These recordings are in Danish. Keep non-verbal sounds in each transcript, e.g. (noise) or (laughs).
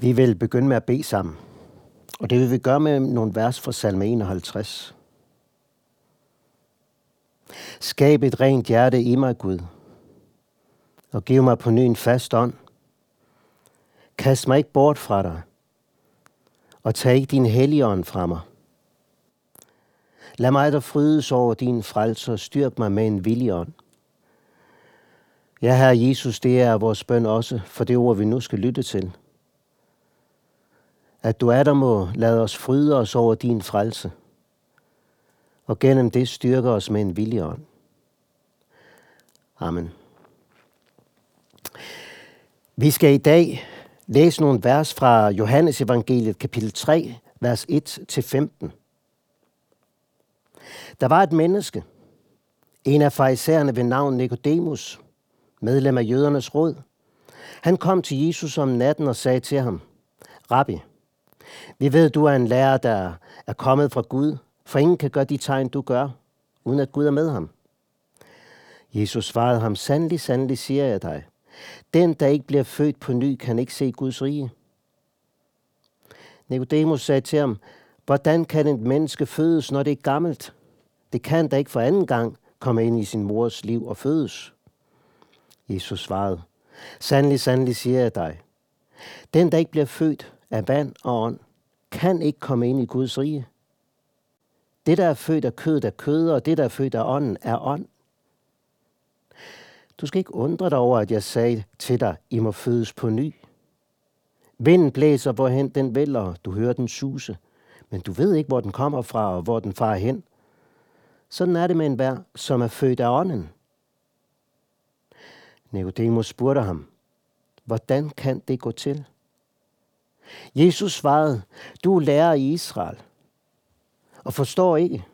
Vi vil begynde med at bede sammen. Og det vil vi gøre med nogle vers fra salme 51. Skab et rent hjerte i mig, Gud, og giv mig på ny en fast ånd. Kast mig ikke bort fra dig, og tag ikke din hellige ånd fra mig. Lad mig der frydes over din frelse og styrk mig med en villig ånd. Ja, Herre Jesus, det er vores bøn også for det ord, vi nu skal lytte til. At du er der må lade os fryde os over din frelse, og gennem det styrke os med en vilje ånd. Amen. Vi skal i dag læse nogle vers fra Johannes evangeliet kapitel 3, vers 1-15. Der var et menneske, en af farisæerne ved navn Nikodemus, medlem af jødernes råd. Han kom til Jesus om natten og sagde til ham, Rabbi, vi ved, du er en lærer, der er kommet fra Gud, for ingen kan gøre de tegn, du gør, uden at Gud er med ham. Jesus svarede ham, sandelig, sandelig siger jeg dig, den, der ikke bliver født på ny, kan ikke se Guds rige. Nikodemus sagde til ham, hvordan kan et menneske fødes, når det er gammelt? Det kan da ikke for anden gang komme ind i sin mors liv og fødes. Jesus svarede, sandelig, sandelig siger jeg dig, den, der ikke bliver født af vand og ånd, kan ikke komme ind i Guds rige. Det, der er født af kød, er kød, og det, der er født af ånden, er ånd. Du skal ikke undre dig over, at jeg sagde til dig, I må fødes på ny. Vinden blæser, hvorhen den vælger, du hører den suse, men du ved ikke, hvor den kommer fra og hvor den farer hen. Sådan er det med en vær, som er født af ånden. Nicodemus spurgte ham, hvordan kan det gå til? Jesus svarede, du er lærer i Israel og forstår ikke.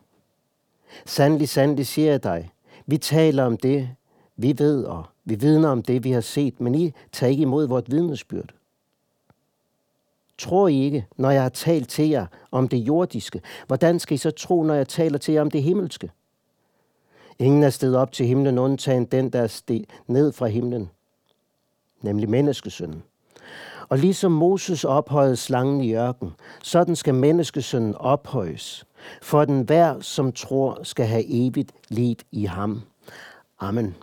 Sandelig, sandelig siger jeg dig, vi taler om det, vi ved, og vi vidner om det, vi har set, men I tager ikke imod vort vidnesbyrd. Tror I ikke, når jeg har talt til jer om det jordiske? Hvordan skal I så tro, når jeg taler til jer om det himmelske? Ingen er stedet op til himlen, undtagen den, der er ned fra himlen, nemlig menneskesønnen. Og ligesom Moses ophøjede slangen i ørken, sådan skal menneskesønnen ophøjes, for den hver, som tror, skal have evigt liv i ham. Amen.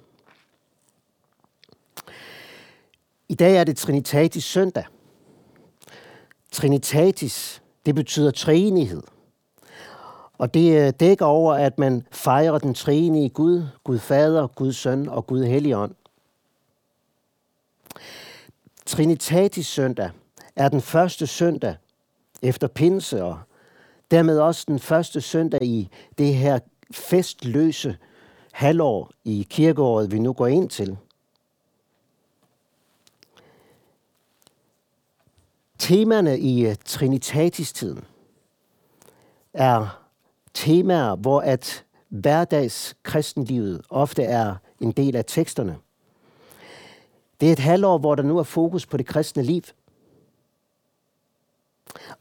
I dag er det Trinitatis søndag. Trinitatis, det betyder treenighed. Og det øh, dækker over, at man fejrer den treenige Gud, Gud Fader, Gud Søn og Gud Helligånd. Trinitatis søndag er den første søndag efter pinse, og dermed også den første søndag i det her festløse halvår i kirkeåret, vi nu går ind til. Temaerne i øh, Trinitatis-tiden er temaer, hvor at hverdags kristenlivet ofte er en del af teksterne. Det er et halvår, hvor der nu er fokus på det kristne liv.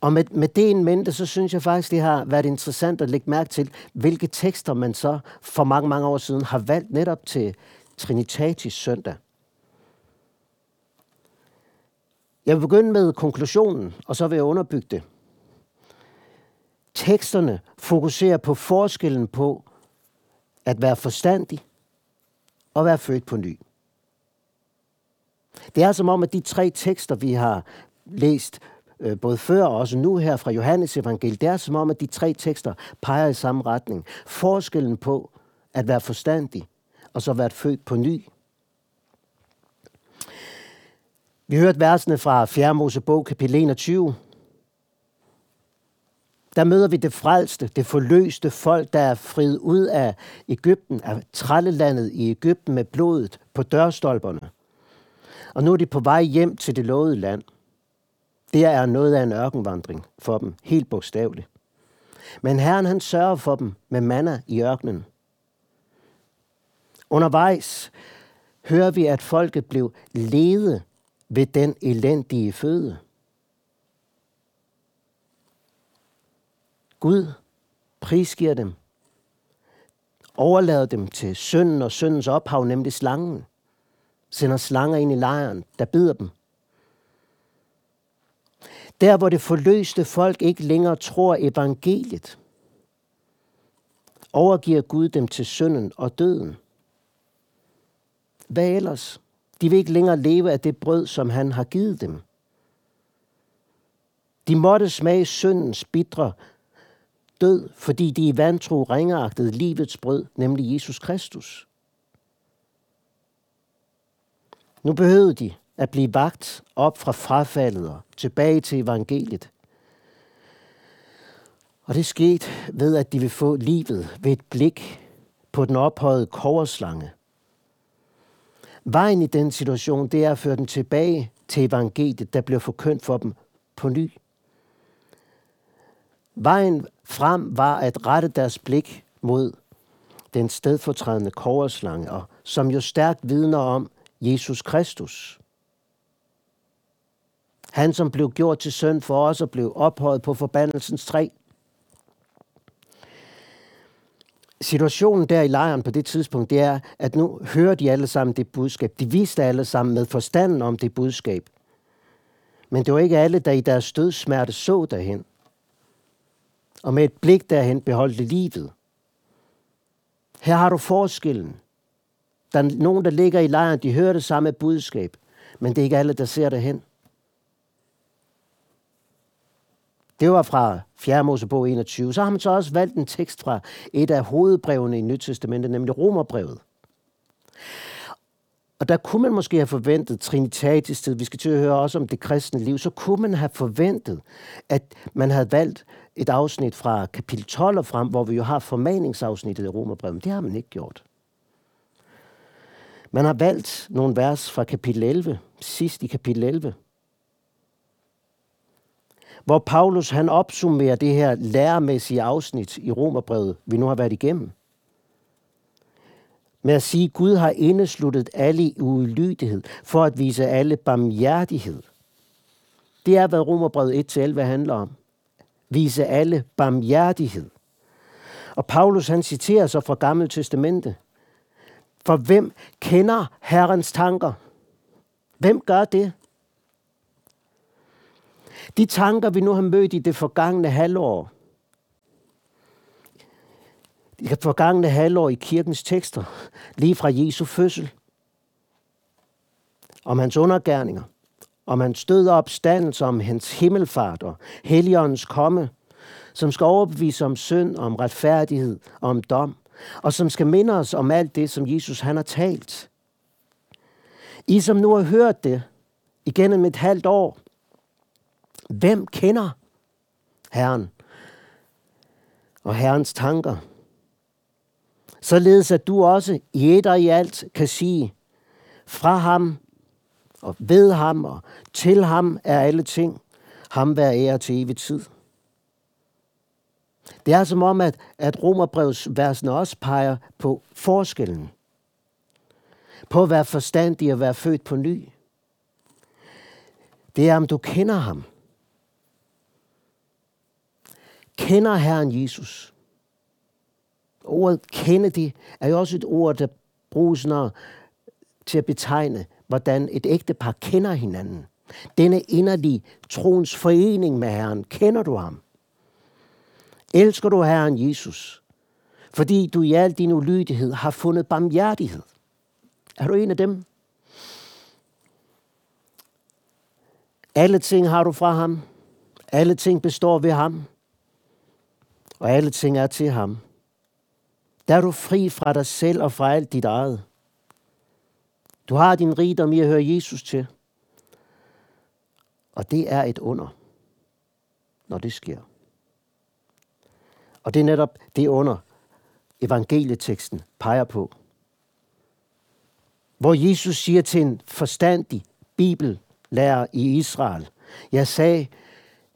Og med, med det en mente, så synes jeg faktisk, det har været interessant at lægge mærke til, hvilke tekster man så for mange, mange år siden har valgt netop til Trinitatis søndag. Jeg vil begynde med konklusionen, og så vil jeg underbygge det. Teksterne fokuserer på forskellen på at være forstandig og være født på ny. Det er som om, at de tre tekster, vi har læst øh, både før og også nu her fra Johannes evangeliet, det er som om, at de tre tekster peger i samme retning. Forskellen på at være forstandig og så være født på ny. Vi hørte versene fra 4. Mosebog, kapitel 21. Der møder vi det frelste, det forløste folk, der er friet ud af Ægypten, af trællelandet i Ægypten med blodet på dørstolperne. Og nu er de på vej hjem til det lovede land. Det er noget af en ørkenvandring for dem, helt bogstaveligt. Men Herren han sørger for dem med manna i ørkenen. Undervejs hører vi, at folket blev ledet ved den elendige føde. Gud prisgiver dem, overlader dem til synden og syndens ophav, nemlig slangen. Sender slanger ind i lejren, der bider dem. Der, hvor det forløste folk ikke længere tror evangeliet, overgiver Gud dem til synden og døden. Hvad ellers? De vil ikke længere leve af det brød, som han har givet dem. De måtte smage syndens bitre død, fordi de i vantro ringeagtede livets brød, nemlig Jesus Kristus. Nu behøvede de at blive vagt op fra frafaldet og tilbage til evangeliet. Og det skete ved, at de vil få livet ved et blik på den ophøjede koverslange. Vejen i den situation, det er at føre dem tilbage til evangeliet, der bliver forkyndt for dem på ny. Vejen frem var at rette deres blik mod den stedfortrædende koverslange, og som jo stærkt vidner om Jesus Kristus. Han, som blev gjort til søn for os og blev ophøjet på forbandelsens træ. Situationen der i lejren på det tidspunkt, det er, at nu hører de alle sammen det budskab. De vidste alle sammen med forstanden om det budskab. Men det var ikke alle, der i deres dødsmerte så derhen. Og med et blik derhen beholdte livet. Her har du forskellen. Der er nogen, der ligger i lejren, de hører det samme budskab, men det er ikke alle, der ser det hen. Det var fra 4. Mosebog 21. Så har man så også valgt en tekst fra et af hovedbrevene i Nyt Testamentet, nemlig Romerbrevet. Og der kunne man måske have forventet trinitatis tid, vi skal til at høre også om det kristne liv, så kunne man have forventet, at man havde valgt et afsnit fra kapitel 12 og frem, hvor vi jo har formaningsafsnittet i Romerbrevet. Det har man ikke gjort. Man har valgt nogle vers fra kapitel 11, sidst i kapitel 11, hvor Paulus han opsummerer det her læremæssige afsnit i Romerbrevet, vi nu har været igennem. Med at sige, at Gud har indesluttet alle i ulydighed for at vise alle barmhjertighed. Det er, hvad Romerbrevet 1-11 handler om. Vise alle barmhjertighed. Og Paulus han citerer så fra Gamle Testamente. For hvem kender Herrens tanker? Hvem gør det? De tanker, vi nu har mødt i det forgangne halvår, det forgangne halvår i kirkens tekster, lige fra Jesu fødsel, om hans undergærninger, om hans død og opstandelse, om hans himmelfart og heligåndens komme, som skal overbevise om synd, om retfærdighed og om dom, og som skal minde os om alt det, som Jesus han har talt. I som nu har hørt det igennem et halvt år, hvem kender Herren og Herrens tanker? Således at du også i et og i alt kan sige, fra ham og ved ham og til ham er alle ting, ham være ære til evig tid. Det er som om, at, at romerbrevsversene også peger på forskellen. På at være forstandig og være født på ny. Det er, om du kender ham. Kender Herren Jesus. Ordet kende det er jo også et ord, der bruges når, til at betegne, hvordan et ægtepar kender hinanden. Denne inderlige troens forening med Herren, kender du ham? Elsker du Herren Jesus, fordi du i al din ulydighed har fundet barmhjertighed? Er du en af dem? Alle ting har du fra ham. Alle ting består ved ham. Og alle ting er til ham. Der er du fri fra dig selv og fra alt dit eget. Du har din rigdom i at høre Jesus til. Og det er et under, når det sker. Og det er netop det under, evangelieteksten peger på. Hvor Jesus siger til en forstandig bibellærer i Israel, jeg sagde,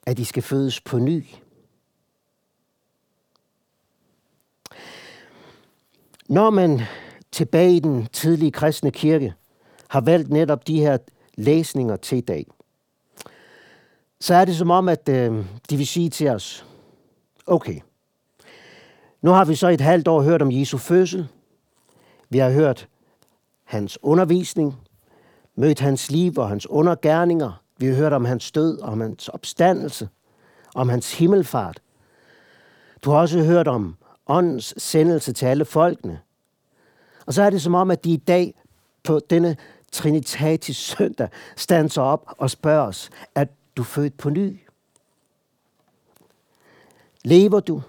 at I skal fødes på ny. Når man tilbage i den tidlige kristne kirke har valgt netop de her læsninger til i dag, så er det som om, at øh, de vil sige til os, okay, nu har vi så et halvt år hørt om Jesu fødsel. Vi har hørt hans undervisning, mødt hans liv og hans undergærninger, Vi har hørt om hans død, om hans opstandelse, om hans himmelfart. Du har også hørt om åndens sendelse til alle folkene. Og så er det som om, at de i dag på denne Trinitatis søndag standser op og spørger os, er du født på ny? Lever du?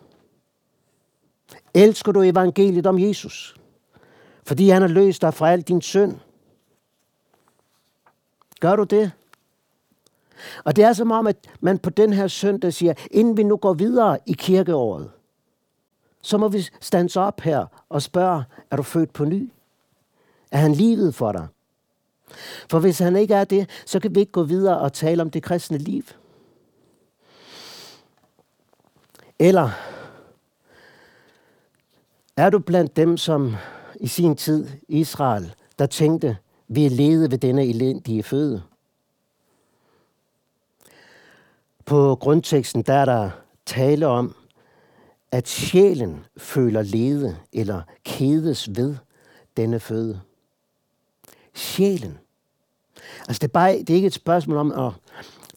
Elsker du evangeliet om Jesus? Fordi han har løst dig fra al din synd. Gør du det? Og det er som om, at man på den her søndag siger, inden vi nu går videre i kirkeåret, så må vi stands op her og spørge, er du født på ny? Er han livet for dig? For hvis han ikke er det, så kan vi ikke gå videre og tale om det kristne liv. Eller er du blandt dem, som i sin tid, Israel, der tænkte, vi er ledet ved denne elendige føde? På grundteksten der er der tale om, at sjælen føler lede eller kedes ved denne føde. Sjælen. Altså det er, bare, det er ikke et spørgsmål om, at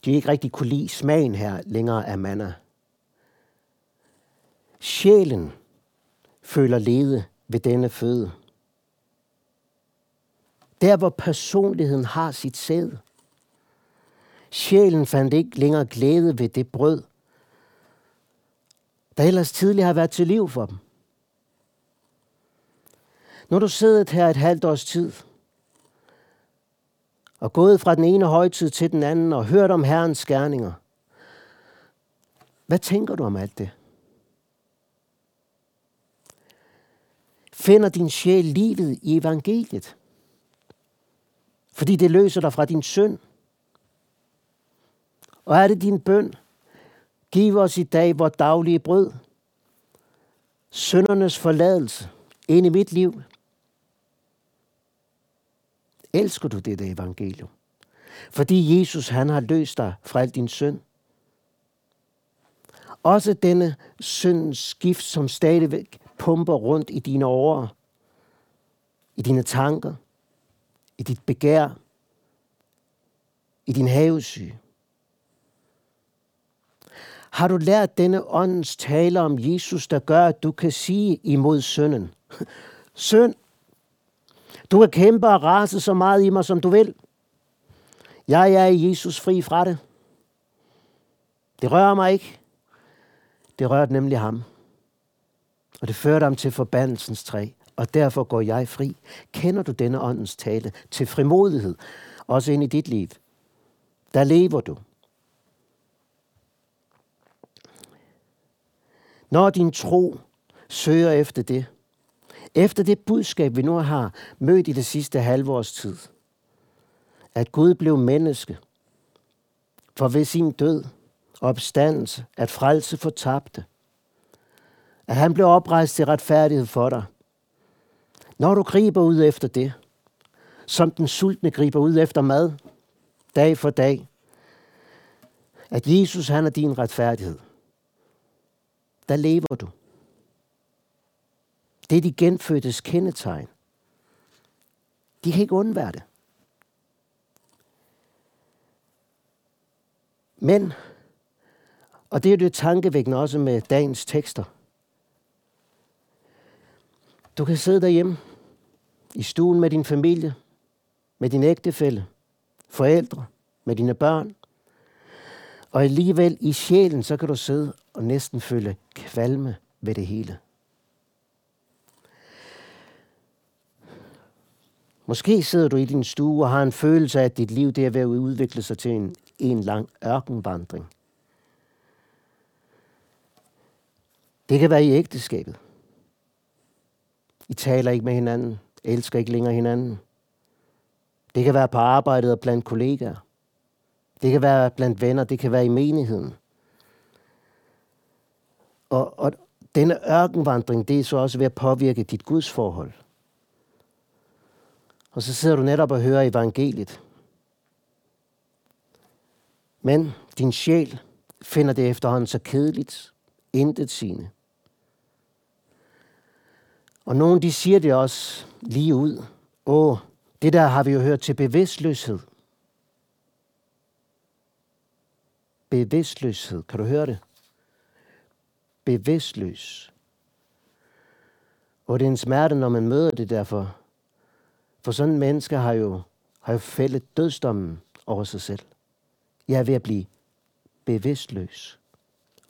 de ikke rigtig kunne lide smagen her længere af manna. Sjælen føler lede ved denne føde. Der hvor personligheden har sit sæde. Sjælen fandt ikke længere glæde ved det brød, der ellers tidligere har været til liv for dem. Når du sidder her et halvt års tid, og gået fra den ene højtid til den anden, og hørt om Herrens gerninger, hvad tænker du om alt det? Finder din sjæl livet i evangeliet? Fordi det løser dig fra din synd. Og er det din bøn? Giv os i dag vores daglige brød. Søndernes forladelse ind i mit liv. Elsker du dette evangelium? Fordi Jesus han har løst dig fra al din synd. Også denne syndens skift, som stadigvæk pumper rundt i dine årer, i dine tanker, i dit begær, i din havesyge. Har du lært denne åndens tale om Jesus, der gør, at du kan sige imod synden? (laughs) Synd, du kan kæmpe og rase så meget i mig, som du vil. Jeg er i Jesus fri fra det. Det rører mig ikke. Det rørte nemlig ham. Og det førte ham til forbandelsens træ. Og derfor går jeg fri. Kender du denne åndens tale til frimodighed, også ind i dit liv? Der lever du. Når din tro søger efter det, efter det budskab, vi nu har mødt i det sidste halve års tid, at Gud blev menneske, for ved sin død og opstandelse at frelse fortabte, at han blev oprejst til retfærdighed for dig. Når du griber ud efter det, som den sultne griber ud efter mad, dag for dag, at Jesus han er din retfærdighed, der lever du. Det er de genfødtes kendetegn. De kan ikke undvære det. Men, og det er det tankevækkende også med dagens tekster. Du kan sidde derhjemme i stuen med din familie, med din ægtefælle, forældre, med dine børn. Og alligevel i sjælen, så kan du sidde og næsten føle kvalme ved det hele. Måske sidder du i din stue og har en følelse af, at dit liv det er ved at udvikle sig til en, en lang ørkenvandring. Det kan være i ægteskabet. I taler ikke med hinanden, elsker ikke længere hinanden. Det kan være på arbejdet og blandt kollegaer. Det kan være blandt venner, det kan være i menigheden. Og, og denne ørkenvandring, det er så også ved at påvirke dit gudsforhold. Og så sidder du netop og hører evangeliet. Men din sjæl finder det efterhånden så kedeligt, intet sine. Og nogen de siger det også lige ud. Åh, det der har vi jo hørt til bevidstløshed. bevidstløshed. Kan du høre det? Bevidstløs. Og det er en smerte, når man møder det derfor. For sådan en menneske har jo, har jo fældet dødsdommen over sig selv. Jeg er ved at blive bevidstløs.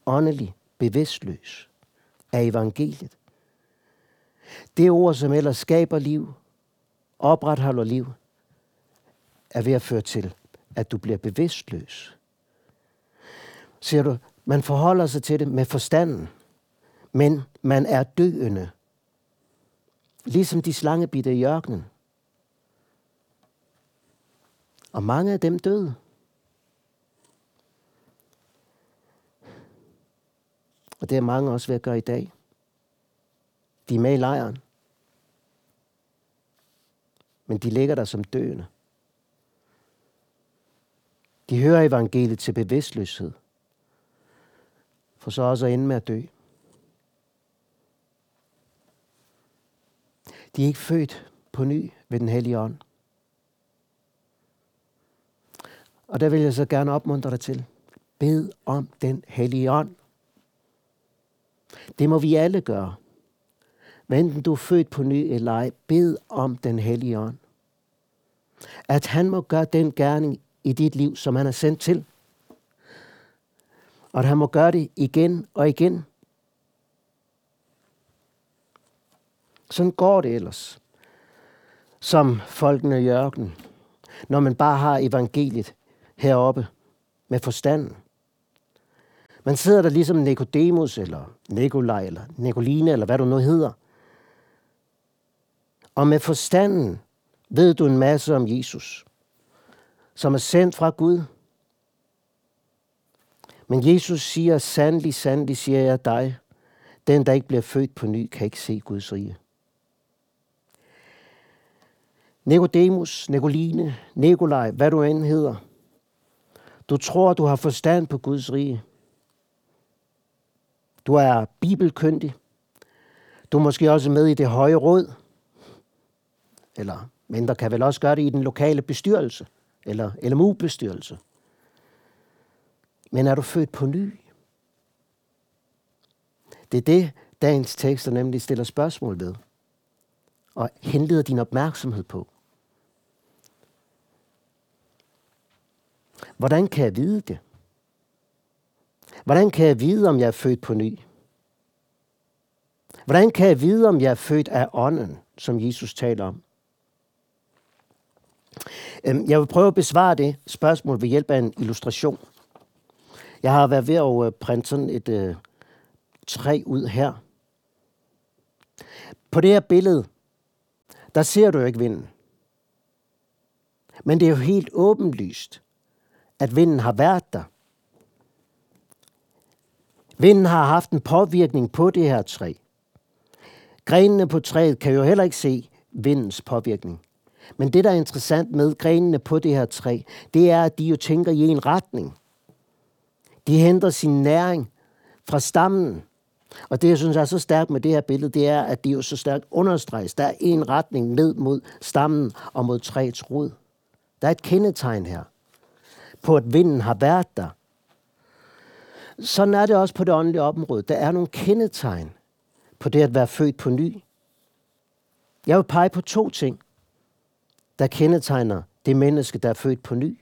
Åndelig bevidstløs af evangeliet. Det ord, som ellers skaber liv, opretholder liv, er ved at føre til, at du bliver bevidstløs. Ser du, man forholder sig til det med forstanden, men man er døende. Ligesom de slangebitte i ørkenen. Og mange af dem døde. Og det er mange også ved at gøre i dag. De er med i lejren. Men de ligger der som døende. De hører evangeliet til bevidstløshed. For så også at ende med at dø. De er ikke født på ny ved den hellige ånd. Og der vil jeg så gerne opmuntre dig til. Bed om den hellige ånd. Det må vi alle gøre. Men enten du er født på ny eller ej, bed om den hellige ånd. At han må gøre den gerning i dit liv, som han er sendt til. Og at han må gøre det igen og igen. Sådan går det ellers. Som folkene i ørkenen. Når man bare har evangeliet heroppe med forstanden. Man sidder der ligesom Nikodemus, eller Nikolaj, eller Nikoline, eller hvad du nu hedder. Og med forstanden ved du en masse om Jesus, som er sendt fra Gud. Men Jesus siger, sandelig, sandelig siger jeg dig, den der ikke bliver født på ny, kan ikke se Guds rige. Nikodemus, Nikoline, Nikolaj, hvad du end hedder. Du tror, du har forstand på Guds rige. Du er bibelkyndig. Du er måske også med i det høje råd. Eller mindre kan vel også gøre det i den lokale bestyrelse. Eller LMU-bestyrelse. Men er du født på ny? Det er det, dagens tekster nemlig stiller spørgsmål ved. Og henleder din opmærksomhed på. Hvordan kan jeg vide det? Hvordan kan jeg vide, om jeg er født på ny? Hvordan kan jeg vide, om jeg er født af ånden, som Jesus taler om? Øhm, jeg vil prøve at besvare det spørgsmål ved hjælp af en illustration. Jeg har været ved at øh, printe sådan et øh, træ ud her. På det her billede, der ser du jo ikke vinden. Men det er jo helt åbenlyst, at vinden har været der. Vinden har haft en påvirkning på det her træ. Grenene på træet kan jo heller ikke se vindens påvirkning. Men det, der er interessant med grenene på det her træ, det er, at de jo tænker i en retning. De henter sin næring fra stammen. Og det, jeg synes er så stærkt med det her billede, det er, at det jo så stærkt understreges. Der er en retning ned mod stammen og mod træets rod. Der er et kendetegn her på, at vinden har været der. Sådan er det også på det åndelige område. Der er nogle kendetegn på det at være født på ny. Jeg vil pege på to ting, der kendetegner det menneske, der er født på ny.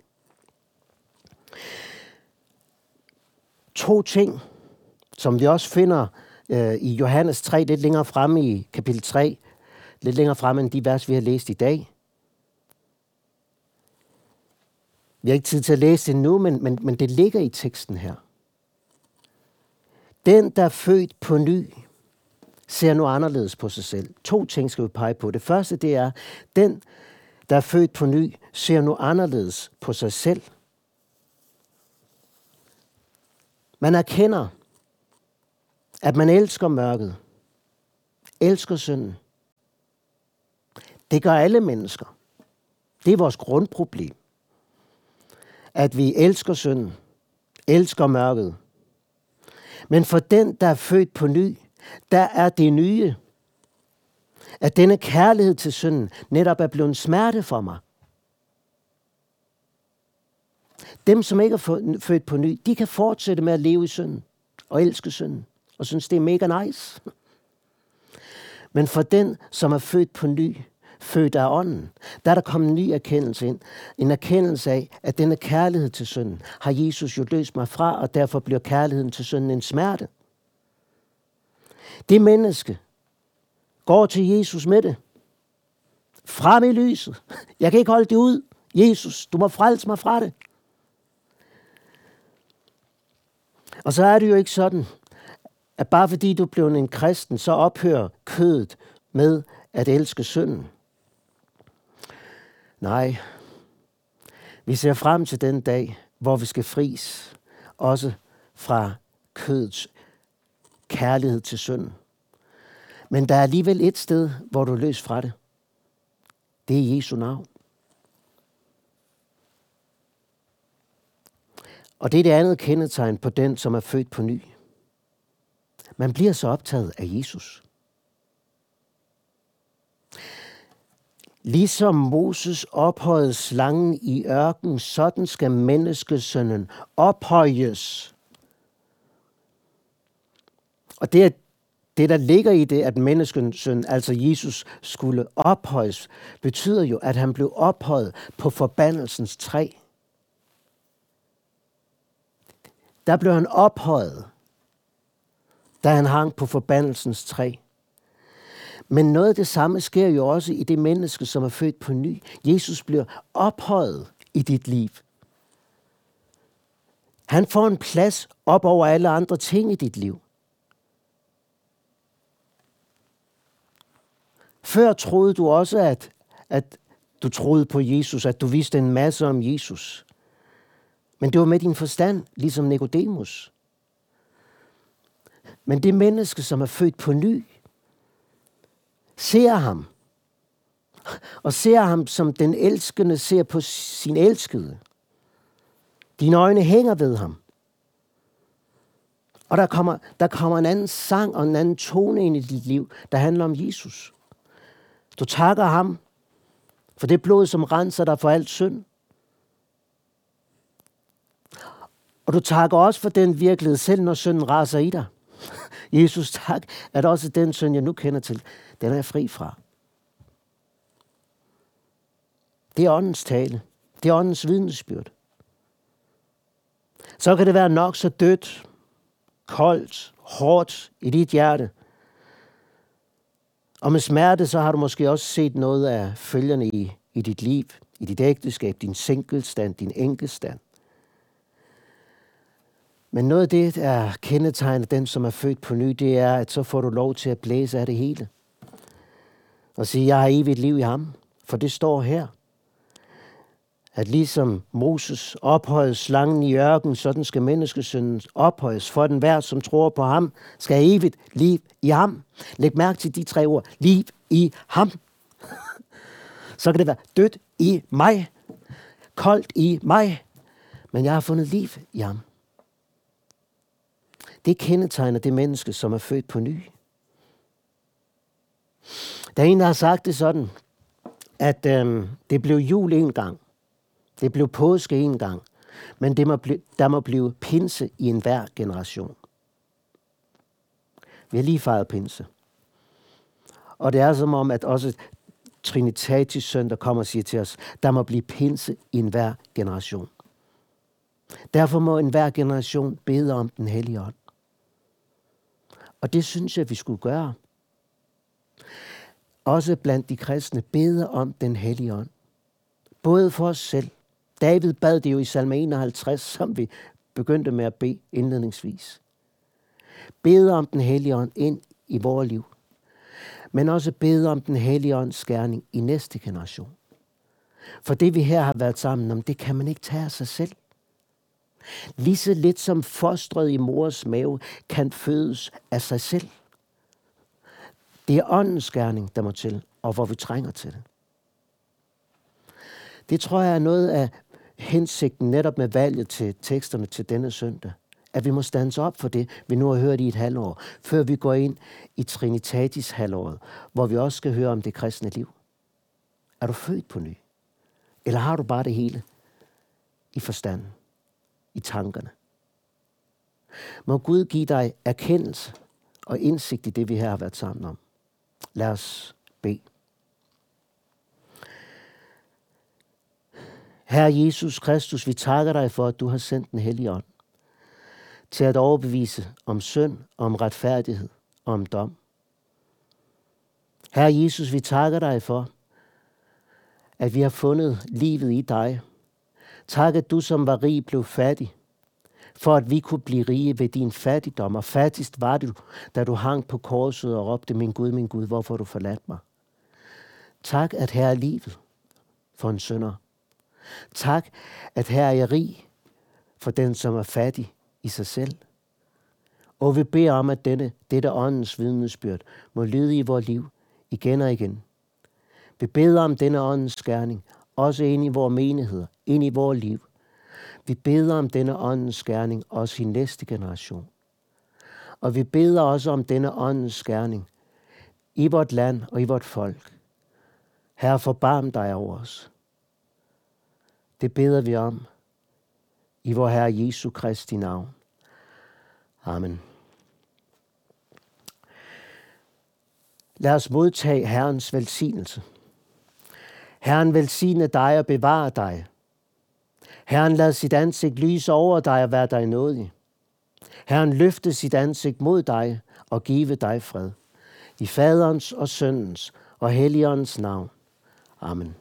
To ting, som vi også finder øh, i Johannes 3, lidt længere fremme i kapitel 3, lidt længere fremme end de vers, vi har læst i dag. Vi har ikke tid til at læse det nu, men, men, men det ligger i teksten her. Den, der er født på ny, ser nu anderledes på sig selv. To ting skal vi pege på. Det første, det er, den, der er født på ny, ser nu anderledes på sig selv. Man erkender, at man elsker mørket, elsker synden. Det gør alle mennesker. Det er vores grundproblem. At vi elsker synden, elsker mørket. Men for den, der er født på ny, der er det nye, at denne kærlighed til synden netop er blevet smerte for mig. Dem, som ikke er født på ny, de kan fortsætte med at leve i synden og elske synden, og synes, det er mega nice. Men for den, som er født på ny, født af ånden, der er der kommet en ny erkendelse ind. En erkendelse af, at denne kærlighed til synden har Jesus jo løst mig fra, og derfor bliver kærligheden til synden en smerte. Det menneske går til Jesus med det. Frem i lyset. Jeg kan ikke holde det ud. Jesus, du må frelse mig fra det. Og så er det jo ikke sådan, at bare fordi du blev en kristen, så ophører kødet med at elske synden. Nej, vi ser frem til den dag, hvor vi skal fris, også fra kødets kærlighed til synden. Men der er alligevel et sted, hvor du er løs fra det. Det er Jesu navn. Og det er det andet kendetegn på den, som er født på ny. Man bliver så optaget af Jesus. Ligesom Moses ophøjede slangen i ørken, sådan skal menneskesønnen ophøjes. Og det er det, der ligger i det, at menneskesønnen, altså Jesus, skulle ophøjes, betyder jo, at han blev ophøjet på forbandelsens træ. Der blev han ophøjet, da han hang på forbandelsens træ. Men noget af det samme sker jo også i det menneske, som er født på ny. Jesus bliver ophøjet i dit liv. Han får en plads op over alle andre ting i dit liv. Før troede du også, at, at du troede på Jesus, at du vidste en masse om Jesus. Men det var med din forstand, ligesom Nikodemus. Men det menneske, som er født på ny, ser ham. Og ser ham, som den elskende ser på sin elskede. Dine øjne hænger ved ham. Og der kommer, der kommer en anden sang og en anden tone ind i dit liv, der handler om Jesus. Du takker ham for det blod, som renser dig for alt synd. Og du takker også for den virkelighed, selv når synden raser i dig. (laughs) Jesus, tak, at også den synd, jeg nu kender til, den er jeg fri fra. Det er åndens tale. Det er åndens vidnesbyrd. Så kan det være nok så dødt, koldt, hårdt i dit hjerte. Og med smerte, så har du måske også set noget af følgerne i, i dit liv, i dit ægteskab, din singlestand, din enkelstand. Men noget af det, der kendetegner den, som er født på ny, det er, at så får du lov til at blæse af det hele. Og sige, jeg har evigt liv i ham. For det står her, at ligesom Moses ophøjede slangen i ørken, sådan skal menneskesønnen ophøjes, for den hver, som tror på ham, skal have evigt liv i ham. Læg mærke til de tre ord. Liv i ham. (laughs) Så kan det være dødt i mig, koldt i mig, men jeg har fundet liv i ham. Det kendetegner det menneske, som er født på ny. Der er en, der har sagt det sådan, at øhm, det blev jul en gang. Det blev påske en gang. Men det må blive, der må blive pinse i enhver generation. Vi har lige fejret pinse. Og det er som om, at også Trinitatis søn, der kommer og siger til os, der må blive pinse i enhver generation. Derfor må enhver generation bede om den hellige ånd. Og det synes jeg, vi skulle gøre. Også blandt de kristne bede om den hellige ånd. Både for os selv. David bad det jo i salme 51, som vi begyndte med at bede indledningsvis. Bede om den hellige ånd ind i vores liv. Men også bede om den hellige ånds gerning i næste generation. For det vi her har været sammen om, det kan man ikke tage af sig selv. Lige så lidt som fostret i mors mave kan fødes af sig selv. Det er åndens gerning, der må til, og hvor vi trænger til det. Det tror jeg er noget af hensigten netop med valget til teksterne til denne søndag. At vi må stands op for det, vi nu har hørt i et halvår, før vi går ind i Trinitatis halvåret, hvor vi også skal høre om det kristne liv. Er du født på ny? Eller har du bare det hele? i forstanden, i tankerne. Må Gud give dig erkendelse og indsigt i det, vi her har været sammen om. Lad os bede. Herre Jesus Kristus, vi takker dig for, at du har sendt den hellige ånd til at overbevise om synd, om retfærdighed og om dom. Herre Jesus, vi takker dig for, at vi har fundet livet i dig. Tak, at du som var rig blev fattig, for at vi kunne blive rige ved din fattigdom. Og fattigst var du, da du hang på korset og råbte, min Gud, min Gud, hvorfor har du forladt mig? Tak, at her er livet for en sønder. Tak, at her er jeg rig for den, som er fattig i sig selv. Og vi beder om, at denne, dette åndens vidnesbyrd må lyde i vores liv igen og igen. Vi beder om denne åndens skærning, også ind i vores menigheder, ind i vores liv. Vi beder om denne åndens skærning også i næste generation. Og vi beder også om denne åndens skærning i vort land og i vort folk. Herre, forbarm dig over os. Det beder vi om i vor Herre Jesu Kristi navn. Amen. Lad os modtage Herrens velsignelse. Herren velsigne dig og bevare dig. Herren lad sit ansigt lyse over dig og være dig nådig. Herren løfte sit ansigt mod dig og give dig fred. I faderens og søndens og helligåndens navn. Amen.